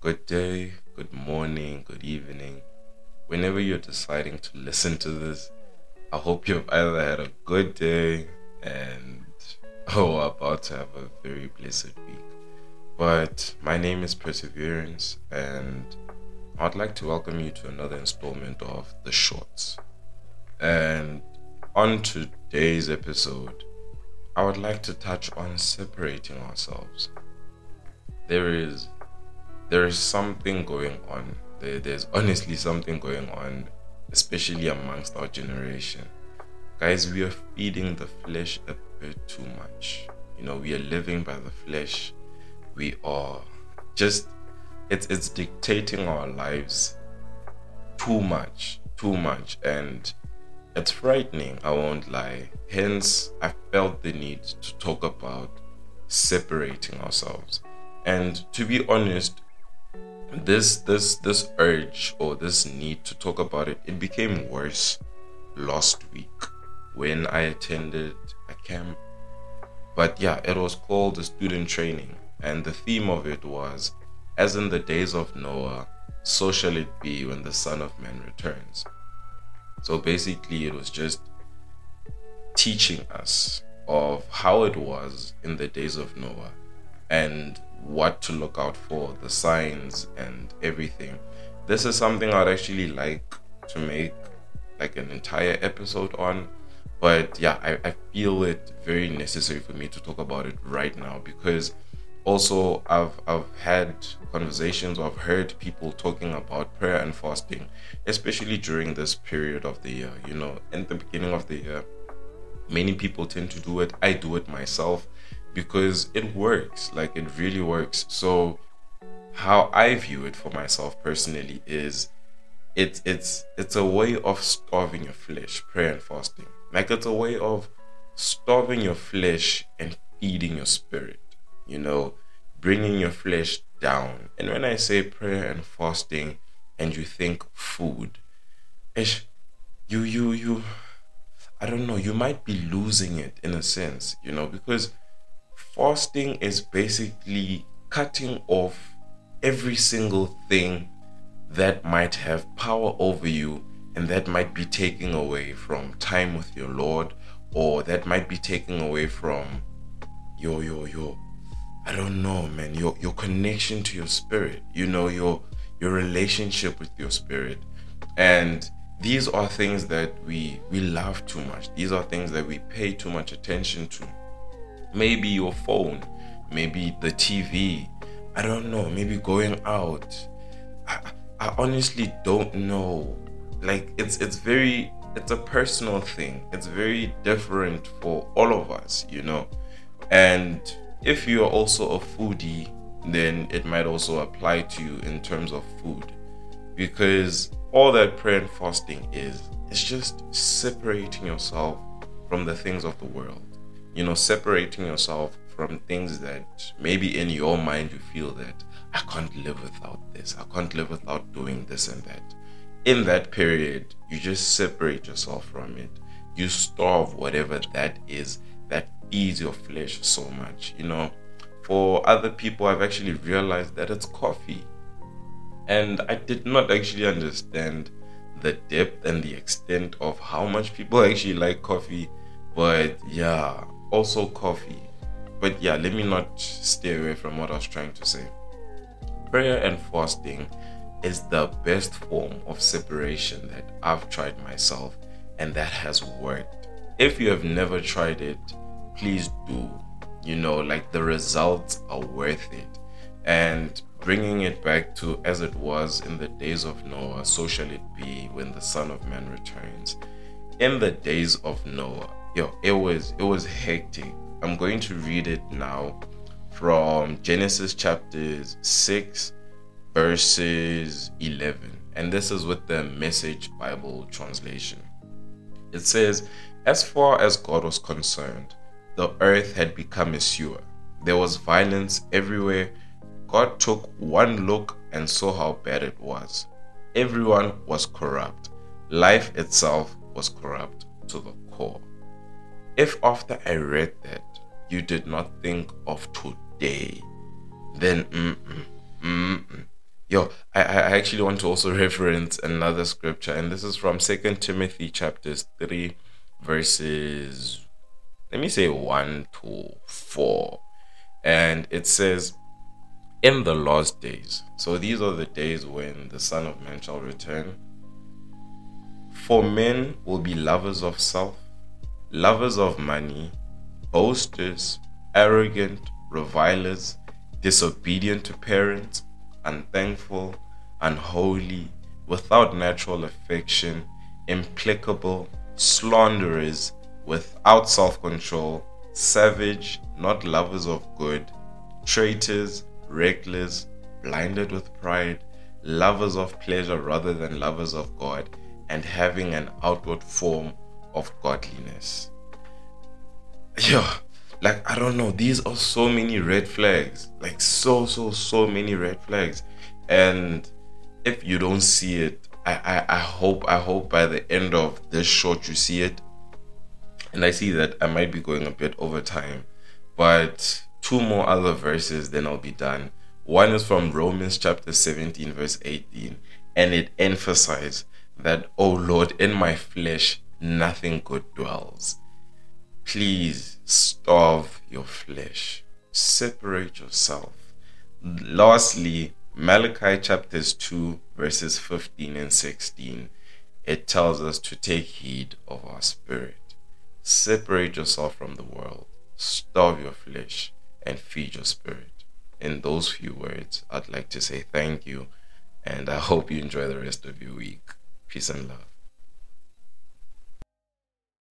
good day, good morning, good evening. Whenever you're deciding to listen to this, I hope you've either had a good day and oh about to have a very blessed week. But my name is Perseverance and I'd like to welcome you to another installment of The Shorts. And on today's episode, I would like to touch on separating ourselves. There is there is something going on. There, there's honestly something going on, especially amongst our generation. Guys, we are feeding the flesh a bit too much. You know, we are living by the flesh. We are just it's it's dictating our lives too much, too much, and it's frightening. I won't lie. Hence, I felt the need to talk about separating ourselves. And to be honest, this this this urge or this need to talk about it it became worse last week when i attended a camp. But yeah it was called the student training. And the theme of it was as in the days of noah so shall it be when the son of man returns. So basically it was just teaching us of how it was in the days of noah. And what to look out for, the signs and everything. This is something I'd actually like to make like an entire episode on. But yeah, I, I feel it very necessary for me to talk about it right now because also I've I've had conversations or I've heard people talking about prayer and fasting, especially during this period of the year. You know, in the beginning of the year, many people tend to do it. I do it myself because it works. Like it really works. So how I view it for myself personally is it's it's it's a way of starving your flesh, prayer and fasting. Like it's a way of starving your flesh and feeding your spirit. You know, bringing your flesh down. And when I say prayer and fasting, and you think food, ish, you you you, I don't know. You might be losing it in a sense, you know, because fasting is basically cutting off every single thing that might have power over you and that might be taking away from time with your Lord or that might be taking away from your your your I don't know man your your connection to your spirit you know your your relationship with your spirit. And these are things that we we love too much. These are things that we pay too much attention to maybe your phone, maybe the TV. I don't know, maybe going out. I, I honestly don't know. Like it's it's very it's a personal thing. It's very different for all of us, you know. And if you're also a foodie, then it might also apply to you in terms of food. Because all that prayer and fasting is, is just separating yourself from the things of the world you know, separating yourself from things that maybe in your mind you feel that I can't live without this, I can't live without doing this and that. In that period, you just separate yourself from it. You starve whatever that is that feeds your flesh so much. You know, for other people, I've actually realized that it's coffee. And I did not actually understand the depth and the extent of how much people actually like coffee. But yeah, also coffee. But yeah, let me not stay away from what I was trying to say. Prayer and fasting is the best form of separation that I've tried myself and that has worked. If you have never tried it, please do. You know, like the results are worth it. And bringing it back to as it was in the days of Noah, so shall it be when the Son of Man returns. In the days of Noah, yo, it was it was hectic. I'm going to read it now from Genesis chapters 6 verses 11. And this is with the Message Bible translation. It says, As far as God was concerned, the earth had become a sewer. There was violence everywhere. God took one look and saw how bad it was. Everyone was corrupt. Life itself was corrupt to the core. If after I read that you did not think of today, then mm-mm, mm-mm, yo, I, I actually want to also reference another scripture, and this is from Second Timothy chapters three, verses let me say one to four. And it says, In the last days, so these are the days when the Son of Man shall return. For men will be lovers of self, lovers of money, boasters, arrogant, revilers, disobedient to parents, unthankful, unholy, without natural affection, implacable, slanderers, without self control, savage, not lovers of good, traitors, reckless, blinded with pride, lovers of pleasure rather than lovers of God, and having an outward form of godliness. Yeah, like I don't know, these are so many red flags. Like so, so, so many red flags. And if you don't see it, I, I, I hope I hope by the end of this short you see it. And I see that I might be going a bit over time. But two more other verses, then I'll be done. One is from Romans chapter 17, verse 18, and it emphasizes that, Oh Lord, in my flesh nothing good dwells. Please starve your flesh, separate yourself. Lastly, Malachi chapters 2, verses 15 and 16, it tells us to take heed of our spirit. Separate yourself from the world, starve your flesh, and feed your spirit. In those few words, I'd like to say thank you, and I hope you enjoy the rest of your week. Peace and love.